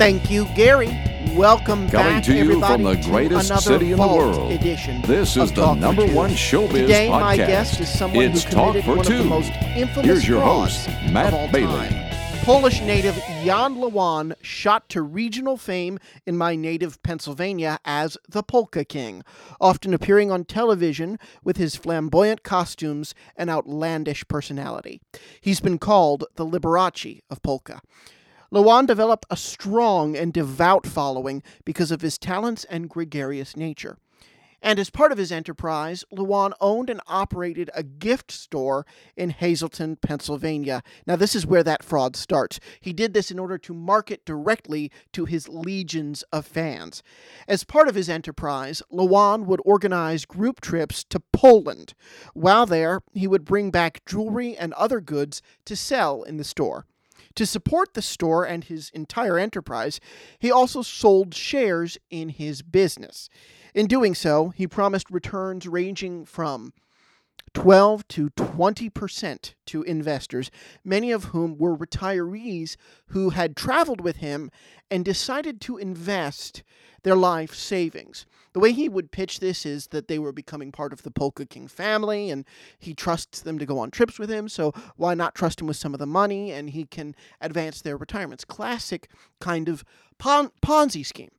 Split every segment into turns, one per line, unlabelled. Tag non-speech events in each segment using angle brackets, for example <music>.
Thank you, Gary. Welcome
Coming
back,
to you
everybody,
from the greatest
another
city in the world.
Edition
This is the
Talk
number one showbiz
Today,
podcast.
my guest is someone
it's
who
Talk
committed
for
one
Two.
of the most infamous
Here's your host, Matt Bailey.
time. Polish native Jan Lewan shot to regional fame in my native Pennsylvania as the Polka King, often appearing on television with his flamboyant costumes and outlandish personality. He's been called the Liberace of polka. Lewan developed a strong and devout following because of his talents and gregarious nature. And as part of his enterprise, Lewan owned and operated a gift store in Hazleton, Pennsylvania. Now, this is where that fraud starts. He did this in order to market directly to his legions of fans. As part of his enterprise, Lewan would organize group trips to Poland. While there, he would bring back jewelry and other goods to sell in the store. To support the store and his entire enterprise, he also sold shares in his business. In doing so, he promised returns ranging from 12 to 20% to investors, many of whom were retirees who had traveled with him and decided to invest their life savings. The way he would pitch this is that they were becoming part of the Polka King family and he trusts them to go on trips with him, so why not trust him with some of the money and he can advance their retirements? Classic kind of pon- Ponzi scheme.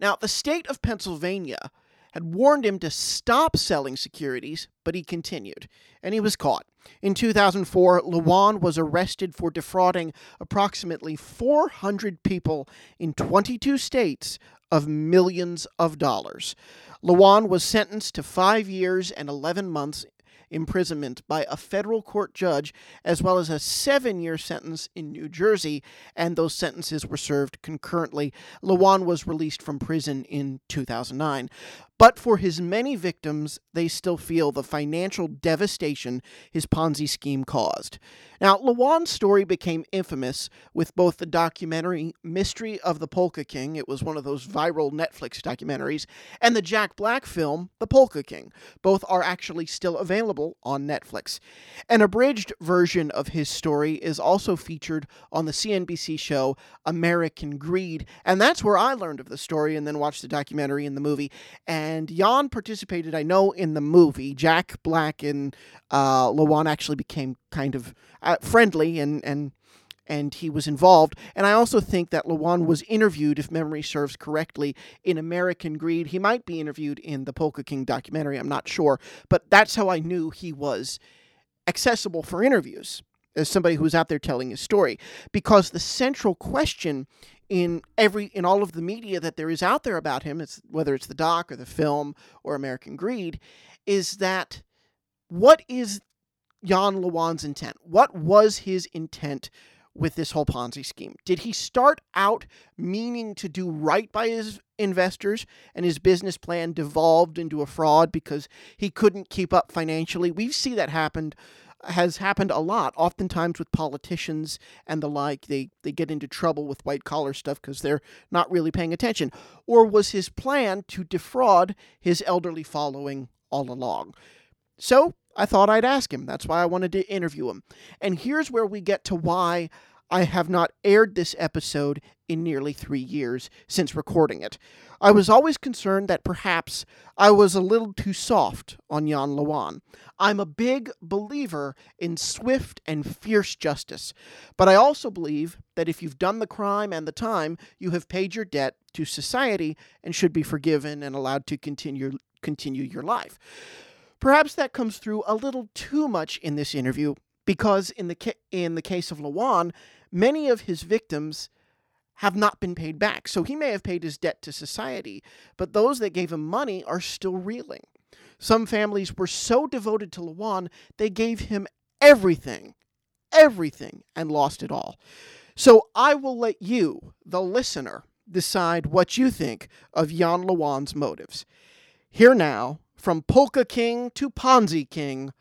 Now, the state of Pennsylvania had warned him to stop selling securities, but he continued, and he was caught. In 2004, Lewan was arrested for defrauding approximately 400 people in 22 states of millions of dollars. Lewan was sentenced to five years and 11 months imprisonment by a federal court judge, as well as a seven year sentence in New Jersey, and those sentences were served concurrently. Lewan was released from prison in 2009. But for his many victims, they still feel the financial devastation his Ponzi scheme caused. Now, Lewan's story became infamous with both the documentary Mystery of the Polka King, it was one of those viral Netflix documentaries, and the Jack Black film, The Polka King. Both are actually still available on Netflix. An abridged version of his story is also featured on the CNBC show American Greed, and that's where I learned of the story and then watched the documentary and the movie. And Jan participated, I know, in the movie. Jack Black and uh, Lewan actually became kind of uh, friendly and and and he was involved. And I also think that Lewan was interviewed, if memory serves correctly, in American Greed. He might be interviewed in the Polka King documentary. I'm not sure, but that's how I knew he was accessible for interviews as somebody who's out there telling his story because the central question in every in all of the media that there is out there about him it's whether it's the doc or the film or American Greed is that what is Jan Lewan's intent? What was his intent with this whole Ponzi scheme? Did he start out meaning to do right by his investors and his business plan devolved into a fraud because he couldn't keep up financially? We see that happened has happened a lot, oftentimes with politicians and the like. They they get into trouble with white collar stuff because they're not really paying attention. Or was his plan to defraud his elderly following all along? So I thought I'd ask him. That's why I wanted to interview him. And here's where we get to why I have not aired this episode in nearly three years since recording it. I was always concerned that perhaps I was a little too soft on Jan Lewan. I'm a big believer in swift and fierce justice, but I also believe that if you've done the crime and the time, you have paid your debt to society and should be forgiven and allowed to continue continue your life. Perhaps that comes through a little too much in this interview because in the ca- in the case of Lewan, many of his victims have not been paid back. So he may have paid his debt to society, but those that gave him money are still reeling. Some families were so devoted to Lewan, they gave him everything, everything, and lost it all. So I will let you, the listener, decide what you think of Jan Lewan's motives. Here now, from Polka King to Ponzi King,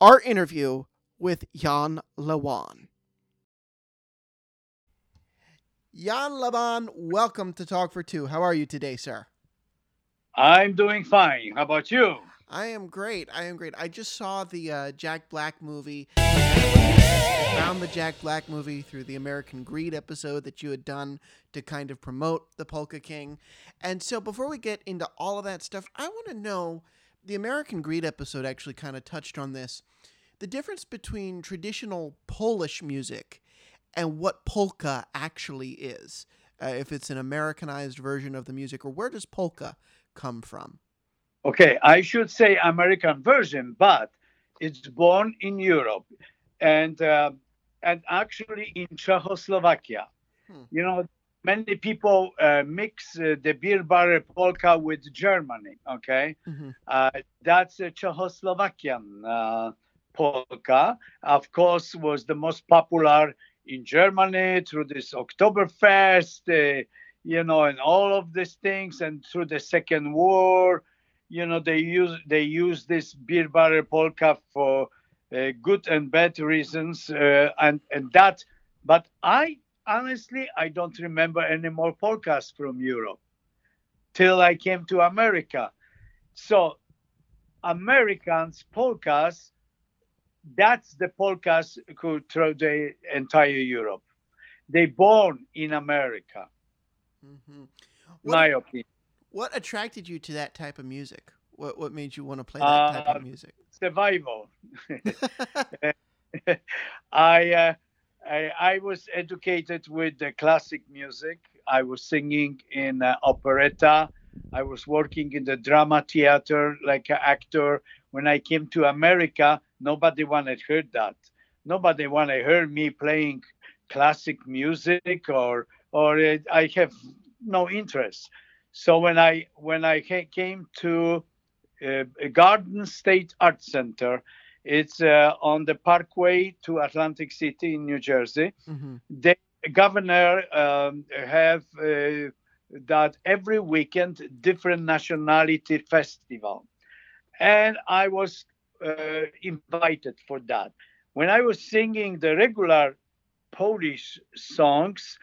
our interview with Jan Lewan. Jan Lewan, welcome to Talk for Two. How are you today, sir?
I'm doing fine. How about you?
I am great. I am great. I just saw the uh, Jack Black movie. I found the Jack Black movie through the American Greed episode that you had done to kind of promote the Polka King. And so before we get into all of that stuff, I want to know the American Greed episode actually kind of touched on this. The difference between traditional Polish music and what polka actually is. Uh, if it's an Americanized version of the music, or where does polka come from?
Okay, I should say American version, but it's born in Europe and uh, and actually in Czechoslovakia. Hmm. You know, many people uh, mix uh, the beer barrel polka with Germany. Okay, mm-hmm. Uh, that's a Czechoslovakian uh, polka. Of course, was the most popular in Germany through this Oktoberfest, uh, you know, and all of these things, and through the Second War, you know, they use they use this beer barrel polka for uh, good and bad reasons, uh, and and that. But I honestly I don't remember any more polkas from Europe till I came to America. So Americans polkas that's the polkas through the entire Europe. They born in America. Mm-hmm. What, my opinion.
What attracted you to that type of music? What what made you want to play that uh, type of music? <laughs>
Survival. <laughs> <laughs> I, uh, I, I was educated with the classic music. I was singing in uh, operetta. I was working in the drama theater like an actor. When I came to America, Nobody wanted heard that. Nobody wanted hear me playing classic music or or it, I have no interest. So when I when I came to uh, Garden State Art Center, it's uh, on the Parkway to Atlantic City in New Jersey. Mm-hmm. The governor um, have uh, that every weekend different nationality festival, and I was uh, invited for that. When I was singing the regular Polish songs,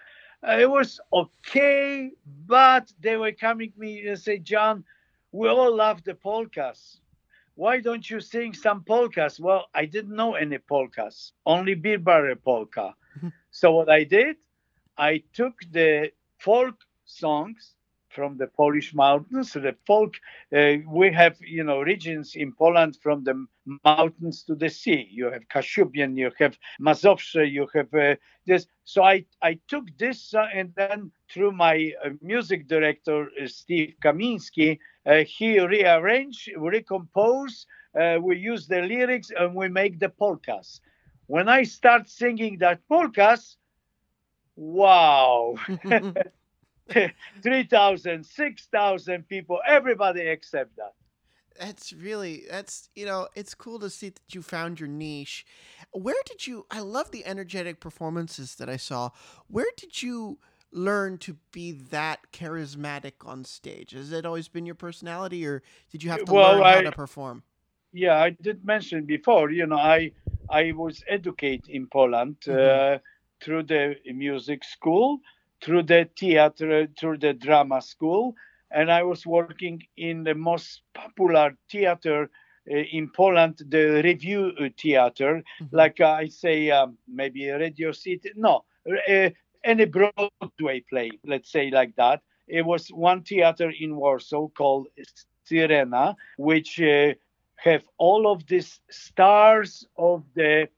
uh, it was okay, but they were coming to me and say, John, we all love the polkas. Why don't you sing some polkas? Well, I didn't know any polkas, only beer barrel polka. <laughs> so what I did, I took the folk songs from the Polish mountains. The folk, uh, we have, you know, regions in Poland from the mountains to the sea. You have Kashubian, you have Mazowsze, you have uh, this. So I, I took this uh, and then through my uh, music director, uh, Steve Kamiński, uh, he rearranged, recompose, we use the lyrics and we make the polkas. When I start singing that polkas, wow. <laughs> <laughs> <laughs> 3,000, 6,000 people, everybody accept that.
That's really that's you know it's cool to see that you found your niche. Where did you? I love the energetic performances that I saw. Where did you learn to be that charismatic on stage? Has it always been your personality, or did you have to well, learn I, how to perform?
Yeah, I did mention before. You know, I I was educated in Poland mm-hmm. uh, through the music school through the theater, through the drama school, and I was working in the most popular theater uh, in Poland, the review uh, theater, mm-hmm. like uh, I say, um, maybe Radio City, no, uh, any Broadway play, let's say like that. It was one theater in Warsaw called Syrena, which uh, have all of these stars of the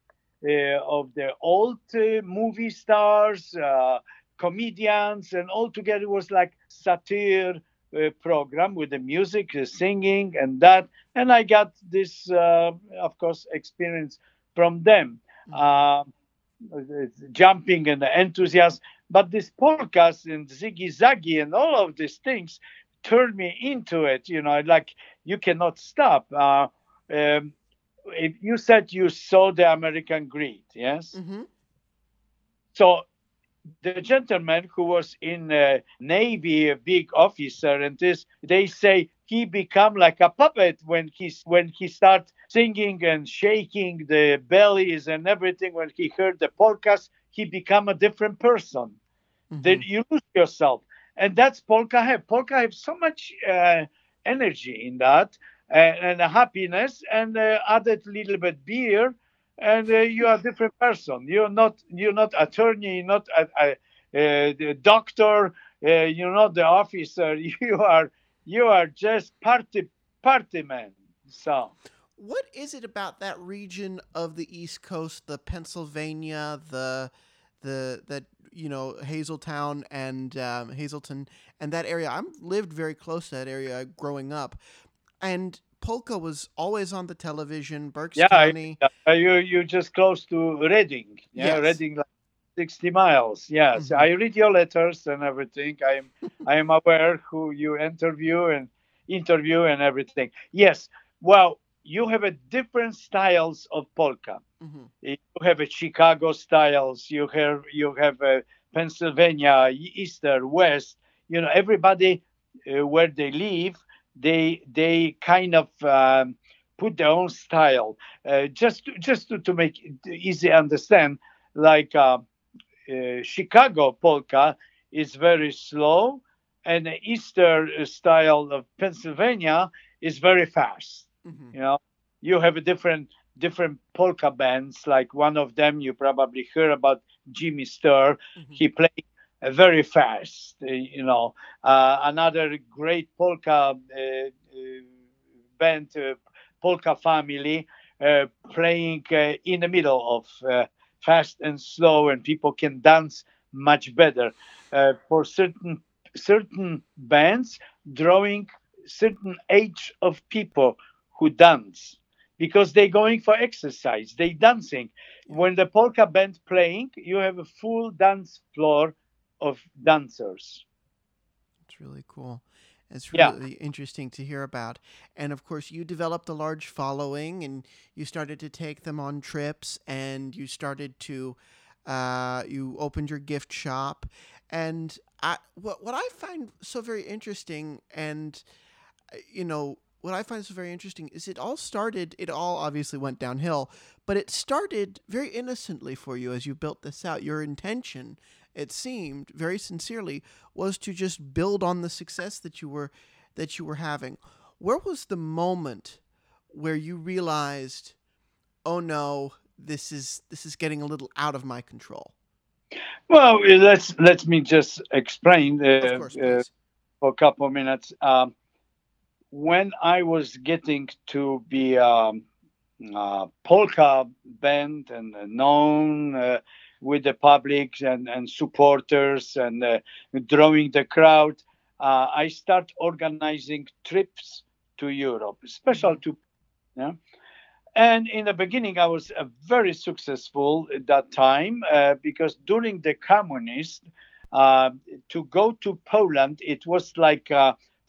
uh, of the old movie stars comedians, and all together it was like satire uh, program with the music, the singing, and that. And I got this, uh, of course, experience from them, uh, jumping and the enthusiasm. But this podcast and Ziggy Zaggy and all of these things turned me into it. You know, like you cannot stop. Uh, um, you said you saw the American Greed, yes? Mm-hmm. So the gentleman who was in uh, navy a big officer and this they say he become like a puppet when he's when he start singing and shaking the bellies and everything. When he heard the podcast he become a different person. Mm-hmm. then you lose yourself. And that's polka have polka have so much uh, energy in that uh, and happiness and uh, added little bit beer and uh, you are a different person. You're not you're not attorney, not a, a, a doctor. Uh, you're not the officer. <laughs> You are you are just party party man. So.
What is it about that region of the East Coast, the Pennsylvania, the the that you know Hazeltown and um, Hazleton and that area? I'm lived very close to that area growing up, and polka was always on the television. Berks
yeah,
County.
Yeah, you you just close to Reading. Yeah, yes. Reading like sixty miles. Yes, mm-hmm. I read your letters and everything. I am I am aware who you interview and interview and everything. Yes. Well, you have a different styles of polka. Mm-hmm. You have a Chicago styles. You have you have a Pennsylvania, Easter, West. You know everybody uh, where they live, they they kind of um, put their own style. Uh, just to, just to, to make it easy understand, like uh, uh Chicago polka is very slow, and the Easter style of Pennsylvania is very fast. Mm-hmm. You know, you have a different different polka bands. Like one of them, you probably heard about Jimmy Sturr. Mm-hmm. He played very fast. Uh, you know, uh, another great polka uh, uh, band, uh, Polka Family, playing in the middle of fast and slow, and people can dance much better. for certain certain bands, drawing certain age of people who dance because they're going for exercise they're dancing when the polka band playing you have a full dance floor of dancers
it's really cool it's really yeah. interesting to hear about. And of course, you developed a large following and you started to take them on trips and you started to, uh, you opened your gift shop. And I, what, what I find so very interesting and, uh, you know, what I find so very interesting is it all started, it all obviously went downhill, but it started very innocently for you as you built this out. Your intention, it seemed very sincerely, was to just build on the success that you were that you were having. Where was the moment where you realized, oh no, this is this is getting a little out of my control?
Well, let's let me just explain uh, course, uh, for a couple of minutes. Um, when I was getting to be um, a polka band and known uh, with the public and, and supporters and uh, drawing the crowd, uh, I start organizing trips to Europe, special to, yeah. And in the beginning, I was uh, very successful at that time uh, because during the communist, uh, to go to Poland, it was like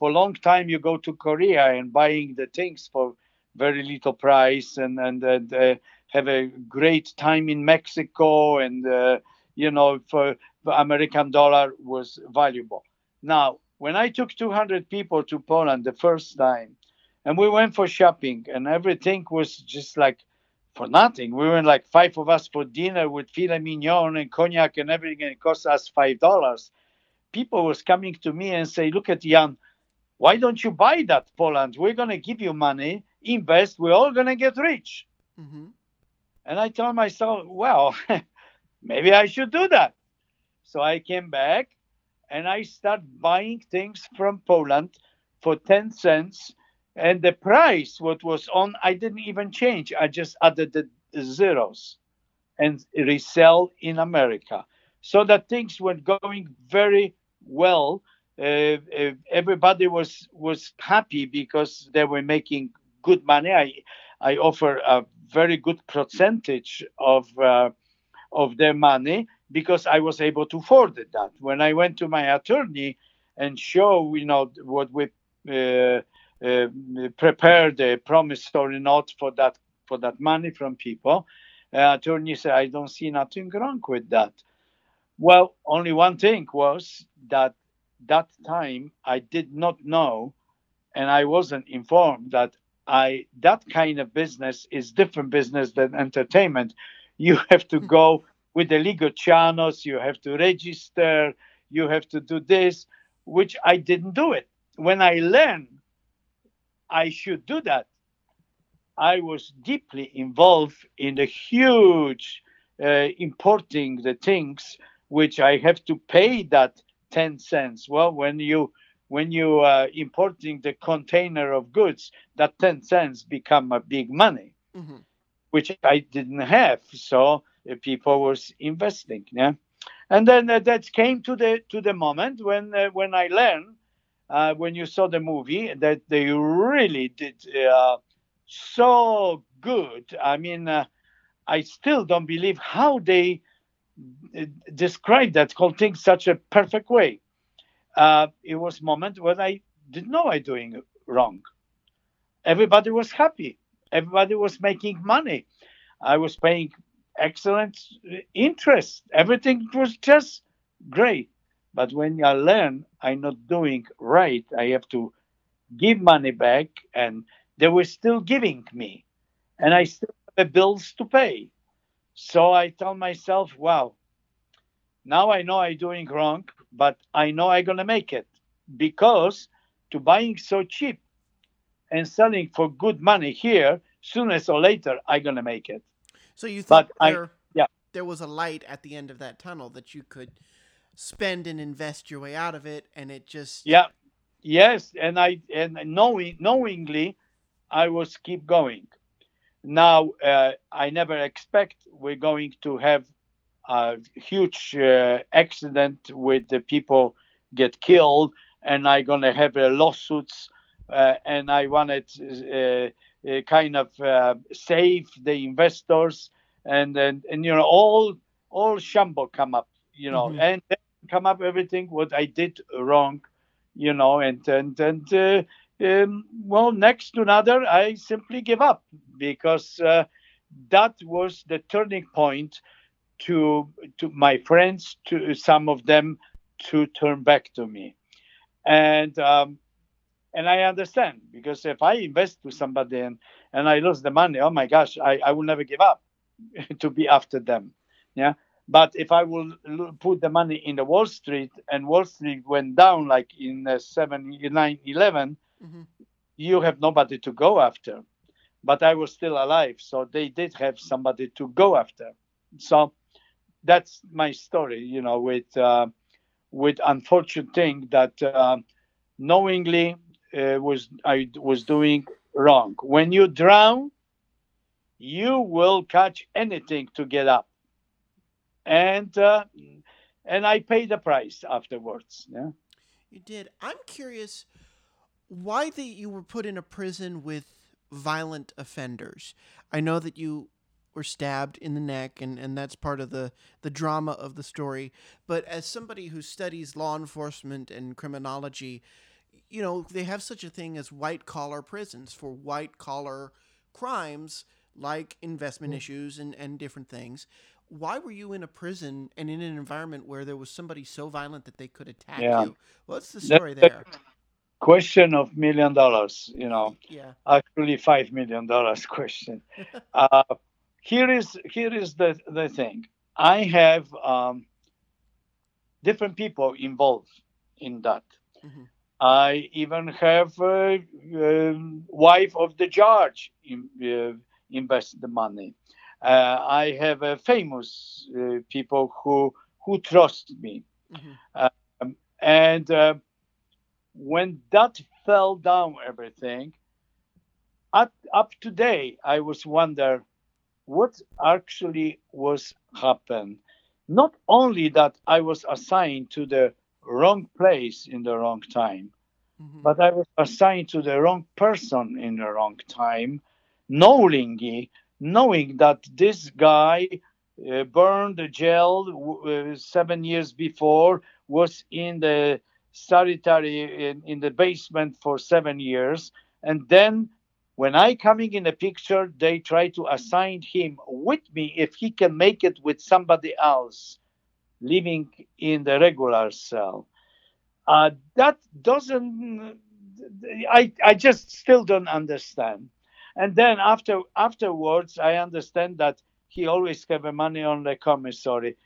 for a long time you go to Korea and buying the things for very little price and and, and uh, have a great time in Mexico and uh, you know for American dollar was valuable. Now when I took 200 people to Poland the first time and we went for shopping and everything was just like for nothing. We went like five of us for dinner with filet mignon and cognac and everything and it cost us five dollars. People was coming to me and say, look at Jan, why don't you buy that Poland? We're going to give you money, invest, we're all going to get rich. Mm-hmm. And I told myself, well, <laughs> maybe I should do that. So I came back and I started buying things from Poland for 10 cents. And the price, what was on, I didn't even change. I just added the, the zeros and resell in America. So that things were going very well uh, uh, everybody was was happy because they were making good money. I I offer a very good percentage of uh, of their money because I was able to afford that. When I went to my attorney and show you know what we uh, uh, prepared a promissory note for that for that money from people, uh, attorney said I don't see nothing wrong with that. Well, only one thing was that that time I did not know and I wasn't informed that I that kind of business is different business than entertainment. You <laughs> have to go with the legal channels, you have to register, you have to do this, which I didn't do it. When I learned I should do that, I was deeply involved in the huge uh, importing the things which I have to pay that 10 cents. Well, when you when you are importing the container of goods, that 10 cents become a big money, mm-hmm. which I didn't have. So uh, people was investing. Yeah. And then uh, that came to the to the moment when uh, when I learned uh, when you saw the movie that they really did uh, so good. I mean, uh, I still don't believe how they uh, described that whole thing such a perfect way. Uh, it was moment when I didn't know I doing wrong. Everybody was happy. Everybody was making money. I was paying excellent interest. Everything was just great. But when I learn I'm not doing right, I have to give money back, and they were still giving me, and I still have bills to pay. So I tell myself, wow, now I know I'm doing wrong, but I know I'm gonna make it because to buying so cheap and selling for good money here, sooner or later I'm gonna make it.
So you thought there, I, yeah. there was a light at the end of that tunnel that you could spend and invest your way out of it, and it just
yeah, yes, and I and knowing knowingly, I was keep going. Now uh, I never expect we're going to have a huge uh, accident with the people get killed, and I'm gonna have uh, lawsuits, uh, and I wanted uh, uh, kind of save the investors, and and and you know all all shamble come up, you know, mm-hmm. and come up everything what I did wrong, you know, and and and uh, um, well, next to another, I simply give up because uh, that was the turning point to to my friends, to some of them, to turn back to me, and um, and I understand because if I invest to somebody and and I lose the money, oh my gosh, I, I will never give up <laughs> to be after them, yeah. But if I will put the money in the Wall Street and Wall Street went down like in uh, 7, 9, 11, mm-hmm. you have nobody to go after. But I was still alive, so they did have somebody to go after. So that's my story, you know, with uh, with unfortunate thing that uh, knowingly uh, was I was doing wrong. When you drown, you will catch anything to get up and uh, and I paid the price afterwards. Yeah,
you did. I'm curious why that you were put in a prison with violent offenders. I know that you were stabbed in the neck and, and that's part of the, the drama of the story. But as somebody who studies law enforcement and criminology, you know, they have such a thing as white collar prisons for white collar crimes like investment mm. issues and, and different things why were you in a prison and in an environment where there was somebody so violent that they could attack yeah. you? What's the story there?
Question of million dollars, you know. Yeah. Actually, five million dollars <laughs> question. <laughs> uh, here is here is the the thing. I have um, different people involved in that. Mm-hmm. I even have a, uh, wife of the judge in, uh, invest the money. Uh, I have uh, famous uh, people who who trust me, mm-hmm. um, and when that fell down, everything. Up, up today, I was wonder what actually was happened. Not only that I was assigned to the wrong place in the wrong time, mm-hmm. but I was assigned to the wrong person in the wrong time, knowingly knowing that this guy uh, burned the jail uh, seven years before, was in the solitary in, in the basement for seven years, and then when I coming in the picture, they try to assign him with me if he can make it with somebody else living in the regular cell. Uh, that doesn't. I I just still don't understand. And then after afterwards, I understand that he always have money on the commissary.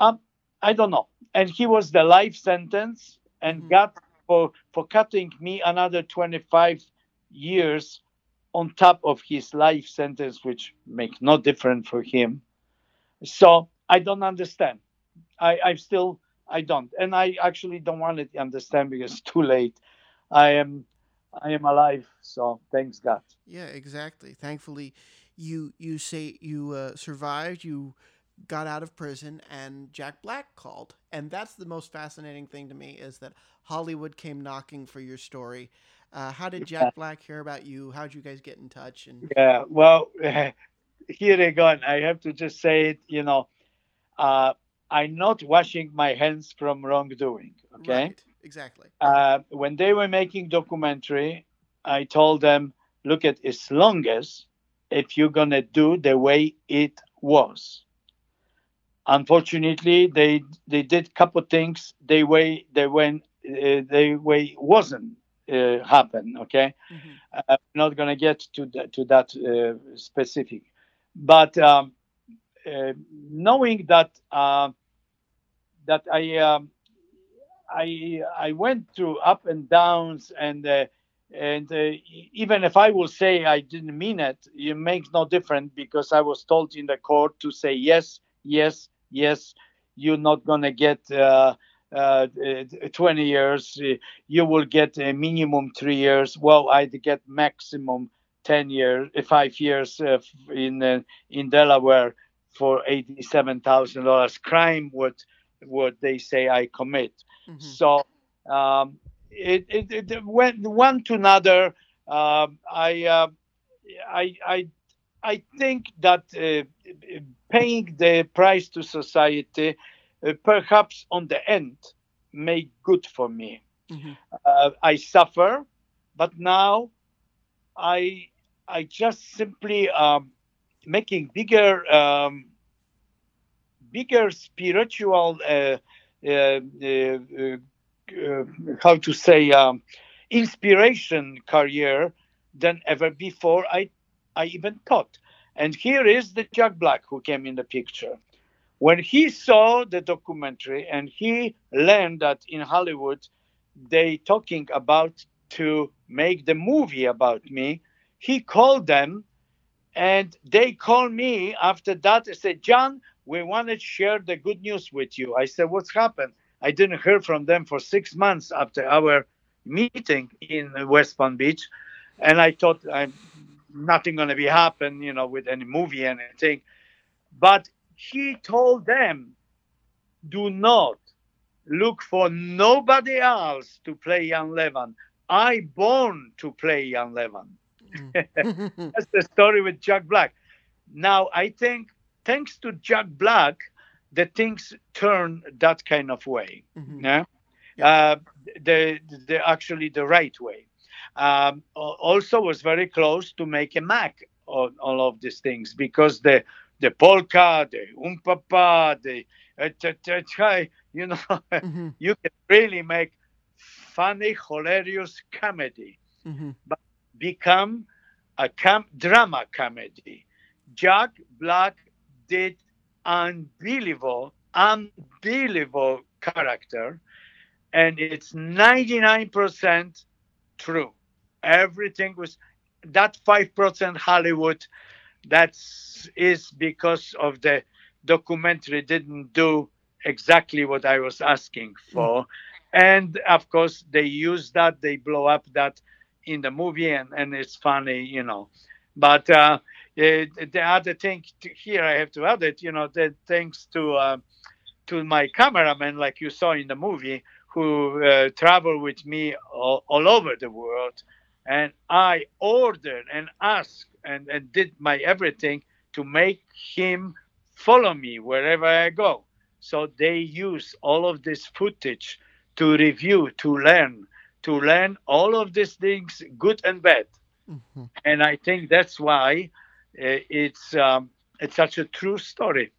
Um, I don't know. And he was the life sentence and mm-hmm. got for for cutting me another 25 years on top of his life sentence, which makes no difference for him. So I don't understand. I, I still I don't, and I actually don't want to understand because it's too late. I am I am alive, so thanks God.
Yeah, exactly. Thankfully, you you say you uh, survived. You got out of prison, and Jack Black called, and that's the most fascinating thing to me is that Hollywood came knocking for your story. Uh, how did Jack. Black hear about you? How did you guys get in touch? And
yeah, well, <laughs> here again, I have to just say it. You know, uh, I'm not washing my hands from wrongdoing. Okay.
Right. Exactly.
Uh, when they were making documentary, I told them, look at as long as if you're gonna do the way it was. Unfortunately, they they did couple things. They way they went uh, they way wasn't uh, happen. Okay, mm-hmm. uh, I'm not gonna get to that, to that uh, specific, but um, uh, knowing that uh, that I um, I I went through up and downs and uh, and uh, even if I will say I didn't mean it, it makes no difference because I was told in the court to say yes, yes, yes. You're not gonna get uh, uh 20 years. You will get a minimum three years. Well, I'd get maximum 10 years, five years uh, in uh, in Delaware for eighty-seven thousand dollars. Crime what what they say I commit. Mm-hmm. So um, it, it, it, went one to another. Uh, I, I, I, I think that uh, paying the price to society, uh, perhaps on the end, made good for me. Mm-hmm. Uh, I suffer, but now I, I just simply um, making bigger um, bigger spiritual uh, uh, uh, how to say um, inspiration career than ever before I I even thought. And here is the Jack Black who came in the picture. When he saw the documentary and he learned that in Hollywood they talking about to make the movie about me, he called them and they called me after that and said, John, we want to share the good news with you. I said, What's happened? I didn't hear from them for six months after our meeting in West Palm Beach. And I thought I'm nothing gonna be happen, you know, with any movie and anything. But he told them, do not look for nobody else to play Jan Lewan. I born to Play Jan Lewan. Mm. <laughs> That's the story with Jack Black. Now I think thanks to Jack Black, the things turn that kind of way. Mm-hmm. Yeah, uh, the the actually the right way. Um, also was very close to make a Mac on all of these things because the the polka, the umpapa, the uh, you know, <laughs> mm-hmm. you can really make funny, hilarious comedy, mm-hmm. but become a com- drama comedy. Jack Black did unbelievable, unbelievable character, and it's 99% true. Everything was that 5% Hollywood. That is because of the documentary didn't do exactly what I was asking for. And of course, they use that, they blow up that in the movie, and, and it's funny, you know. But uh, the other thing to, here I have to add it, you know, that thanks to uh, to my cameraman, like you saw in the movie, who uh, traveled with me all, all, over the world, and I ordered and asked and, and did my everything to make him follow me wherever I go. So they use all of this footage to review, to learn, to learn all of these things, good and bad. Mm-hmm. And I think that's why uh, it's um, it's such a true story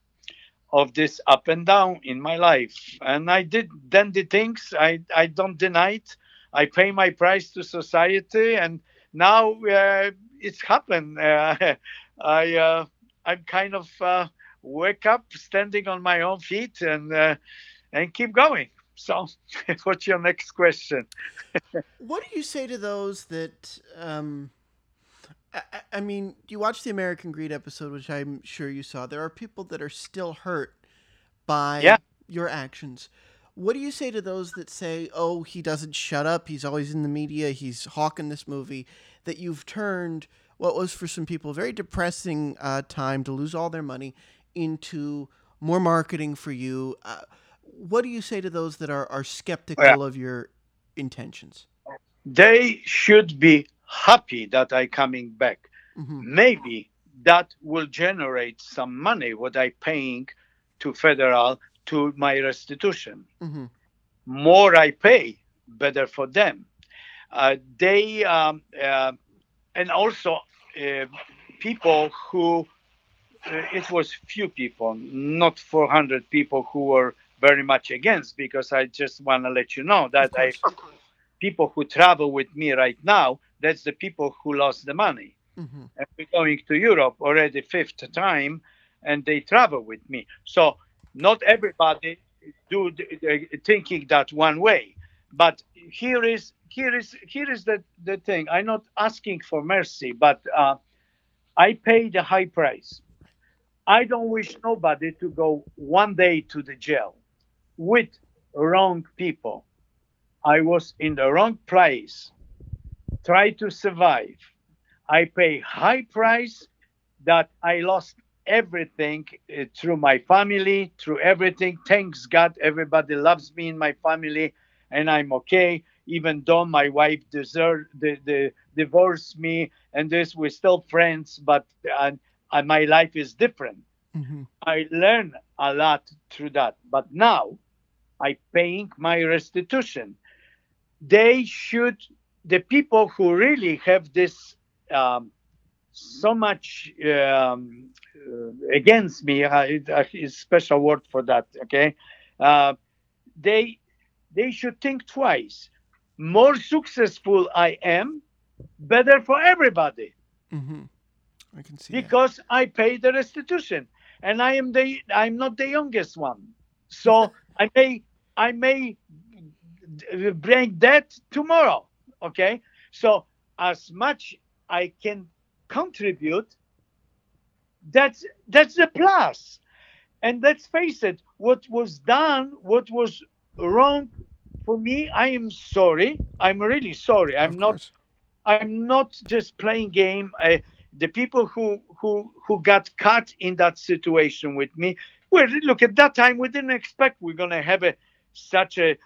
of this up and down in my life. And I did then the things I I don't deny it. I pay my price to society, and now uh, it's happened. <laughs> Uh, I uh, I'm kind of uh, wake up, standing on my own feet, and uh, and keep going. So, <laughs> what's your next question? <laughs>
what do you say to those that um, I, I mean, you watch the American Greed episode, which I'm sure you saw. There are people that are still hurt by
Yeah.
your actions. What do you say to those that say, "Oh, he doesn't shut up. He's always in the media. He's hawking this movie." That you've turned what was for some people a very depressing uh, time to lose all their money into more marketing for you. Uh, what do you say to those that are are skeptical of your intentions?
They should be happy that I coming back.
hmm
Maybe that will generate some money what I paying to federal to my restitution.
hmm
More I pay, better for them. Uh, they um, uh, and also uh, people who uh, it was few people, not 400 people who were very much against because I just want to let you know that I people who travel with me right now, that's the people who lost the money.
hmm
And we're going to Europe already fifth time, and they travel with me. So not everybody do thinking that one way. But here is here is here is the, the thing. I'm not asking for mercy, but uh, I pay the high price. I don't wish nobody to go one day to the jail with wrong people. I was in the wrong place. Try to survive. I pay high price that I lost everything uh, through my family, through everything. Thanks God, everybody loves me in my family, and I'm okay. Even though my wife deserved the, the divorced me, and this we're still friends, but uh, uh, my life is different.
hmm
I learned a lot through that. But now I paying my restitution. They should the people who really have this um, so much um, uh, against me it, uh, special word for that okay? Uh, they they should think twice. More successful i am better for everybody.
Hmm I can see that.
because I pay the restitution, and I am the I'm not the youngest one, so <laughs> I may I may bring that tomorrow. Okay, so as much I can contribute, that's that's the plus, and let's face it, what was done, what was wrong for me, I am sorry. I'm really sorry. I'm not. I'm not just playing game. I, the people who who who got caught in that situation with me, well, look at that time we didn't expect we're gonna have a such a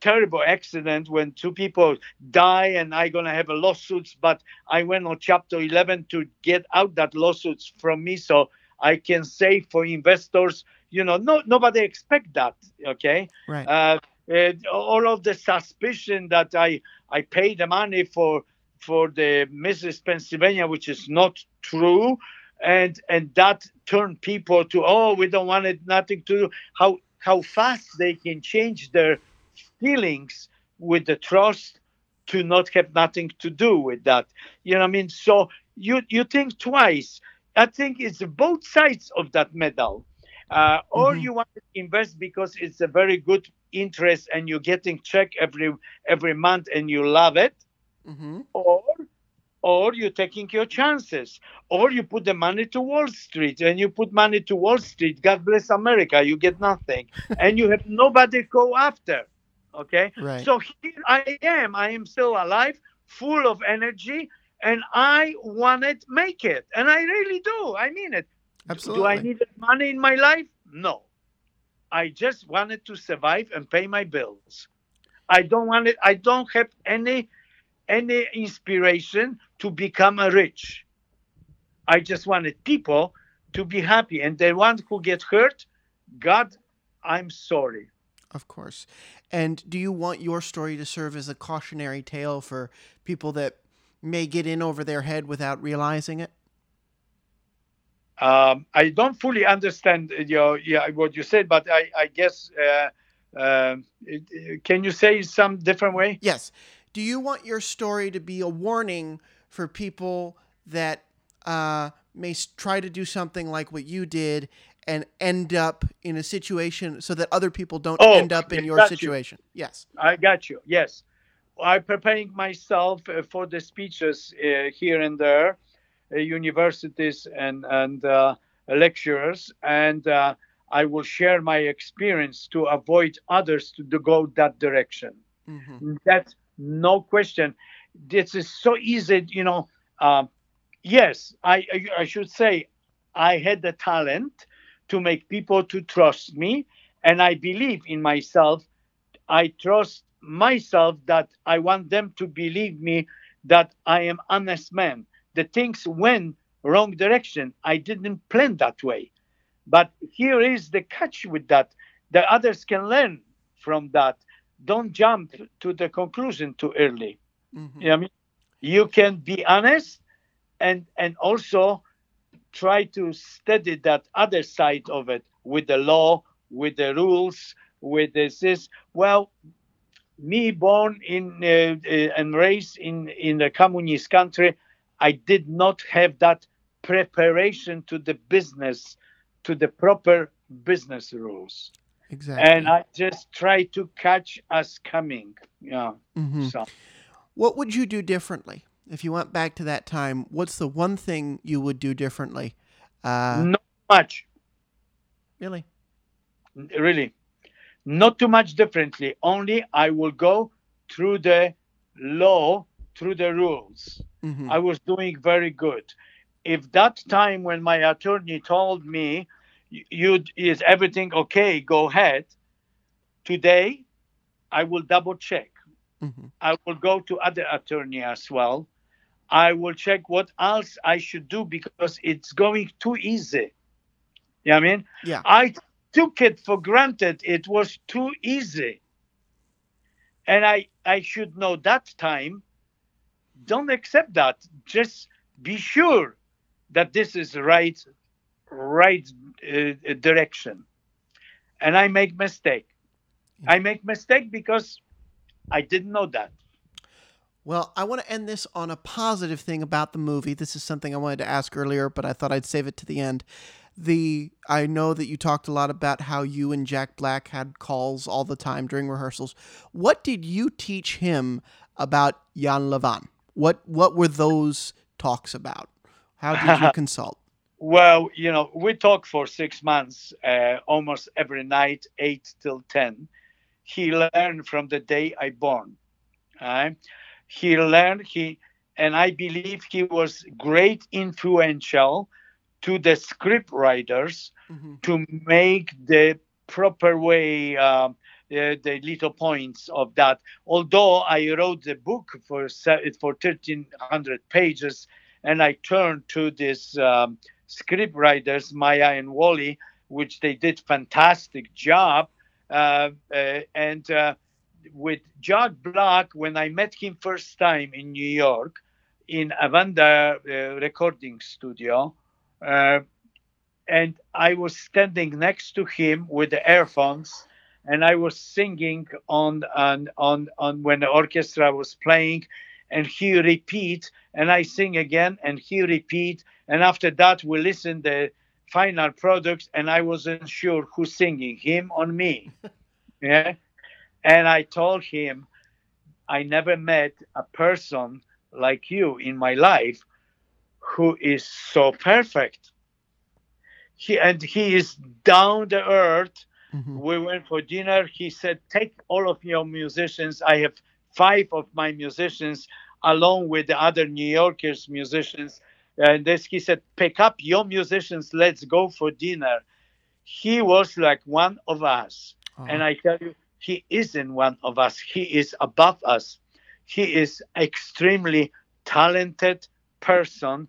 terrible accident when two people die and I gonna have a lawsuits. But I went on Chapter 11 to get out that lawsuits from me, so I can say for investors, you know, no nobody expect that. Okay
Right.
uh, uh, all of the suspicion that I I pay the money for for the Mrs. Pennsylvania, which is not true, and and that turned people to oh we don't want it nothing to do. How how fast they can change their feelings with the trust to not have nothing to do with that. You know what I mean? So you you think twice. I think it's both sides of that medal. Uh, or
Mhm.
you want to invest because it's a very good interest and you're getting check every every month and you love it
hmm
or or you're taking your chances or you put the money to wall street and you put money to wall street god bless america you get nothing <laughs> and you have nobody go after okay
Right.
so here i am i am still alive full of energy and i want to make it and i really do i mean it
Absolutely.
do I need money in my life? No. I just wanted to survive and pay my bills. I don't want it. I don't have any any inspiration to become a rich. I just wanted people to be happy, and the ones who get hurt, God, I'm sorry.
Of course. And do you want your story to serve as a cautionary tale for people that may get in over their head without realizing it?
Um, I don't fully understand your yeah what you said, but I I guess. Uh, uh, can you say it some different way?
Yes. Do you want your story to be a warning for people that uh, may try to do something like what you did and end up in a situation so that other people don't
Oh,
end up in your
got you.
situation? Yes.
I got you. Yes, I'm preparing myself uh, for the speeches uh, here and there. uh, universities and and uh, lecturers, and uh, I will share my experience to avoid others to, to go that direction. Mm-hmm. That's no question. This is so easy, you know. Um, yes, I I should say I had the talent to make people to trust me, and I believe in myself. I trust myself that I want them to believe me that I am honest man. The things went wrong direction. I didn't plan that way. But here is the catch with that. The others can learn from that. Don't jump to the conclusion too early. Mm-hmm. You know I mean? You can be honest and and also try to study that other side of it with the law, with the rules, with this. this. Well, me born in uh, uh, and raised in in a communist country, I did not have that preparation to the business, to the proper business rules. Exactly. And I just try to catch us coming. Yeah. Mm-hmm. So.
What would you do differently if you went back to that time? What's the one thing you would do differently?
Uh, Not much.
Really?
Really not too much differently. Only I will go through the law, through the rules. Mm-hmm. I was doing very good. If that time when my attorney told me, "You is everything okay? Go ahead." Today, I will double check. Mm-hmm. I will go to other attorney as well. I will check what else I should do because it's going too easy. You know I mean?
Yeah.
I took it for granted. It was too easy. And I, I should know that time. Don't accept that. Just be sure that this is right, right uh, direction. And I make mistake. I make mistake because I didn't know that.
Well, I want to end this on a positive thing about the movie. This is something I wanted to ask earlier, but I thought I'd save it to the end the I know that you talked a lot about how you and Jack Black had calls all the time during rehearsals. What did you teach him about Jan Lewan? What what were those talks about? How did you <laughs> consult?
Well, you know, we talk for six months, uh, almost every night, eight till ten. He learned from the day I born. Uh, he learned he, and I believe he was great influential to the script writers mm-hmm. to make the proper way uh, the, the, little points of that. Although I wrote the book for for 1300 pages, and I turned to this um, script writers Maya and Wally, which they did fantastic job. Uh, uh, and uh, with Jack Black, when I met him first time in New York, in Avanda uh, recording studio, uh, and I was standing next to him with the earphones, and I was singing on on on, on when the orchestra was playing, and he repeat, and I sing again, and he repeat, and after that we listen the final product, and I wasn't sure who's singing, him or me, <laughs> yeah, and I told him, I never met a person like you in my life who is so perfect. He and he is down the earth. Mm-hmm. We went for dinner. He said, "Take all of your musicians. I have five of my musicians, along with the other New Yorkers musicians." And this, he said, "Pick up your musicians. Let's go for dinner." He was like one of us, uh-huh. and I tell you, he isn't one of us. He is above us. He is extremely talented person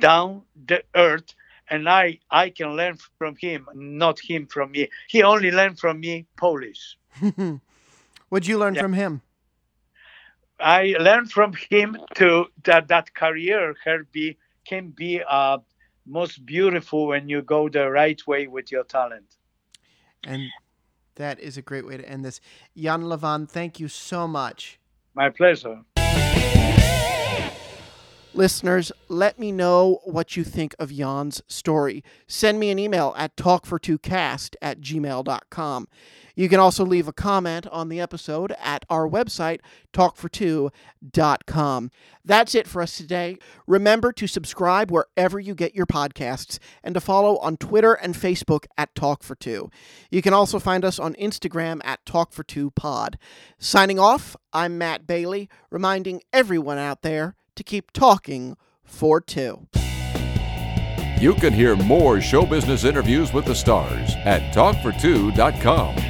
down the earth and I I can learn from him, not him from me. He only learned from me Polish. <laughs>
What'd you learn yeah. from him?
I learned from him to that that career can be can be uh, most beautiful when you go the right way with your talent.
And that is a great way to end this. Jan Lewan, thank you so much.
My pleasure.
Listeners, let me know what you think of Jan's story. Send me an email at talkfor2cast at gmail.com. You can also leave a comment on the episode at our website, talkfor2.com. That's it for us today. Remember to subscribe wherever you get your podcasts and to follow on Twitter and Facebook at Talk2. You can also find us on Instagram at Talk2Pod. Signing off, I'm Matt Bailey, reminding everyone out there to keep talking for two.
You can hear more show business interviews with the stars at talkfor2.com.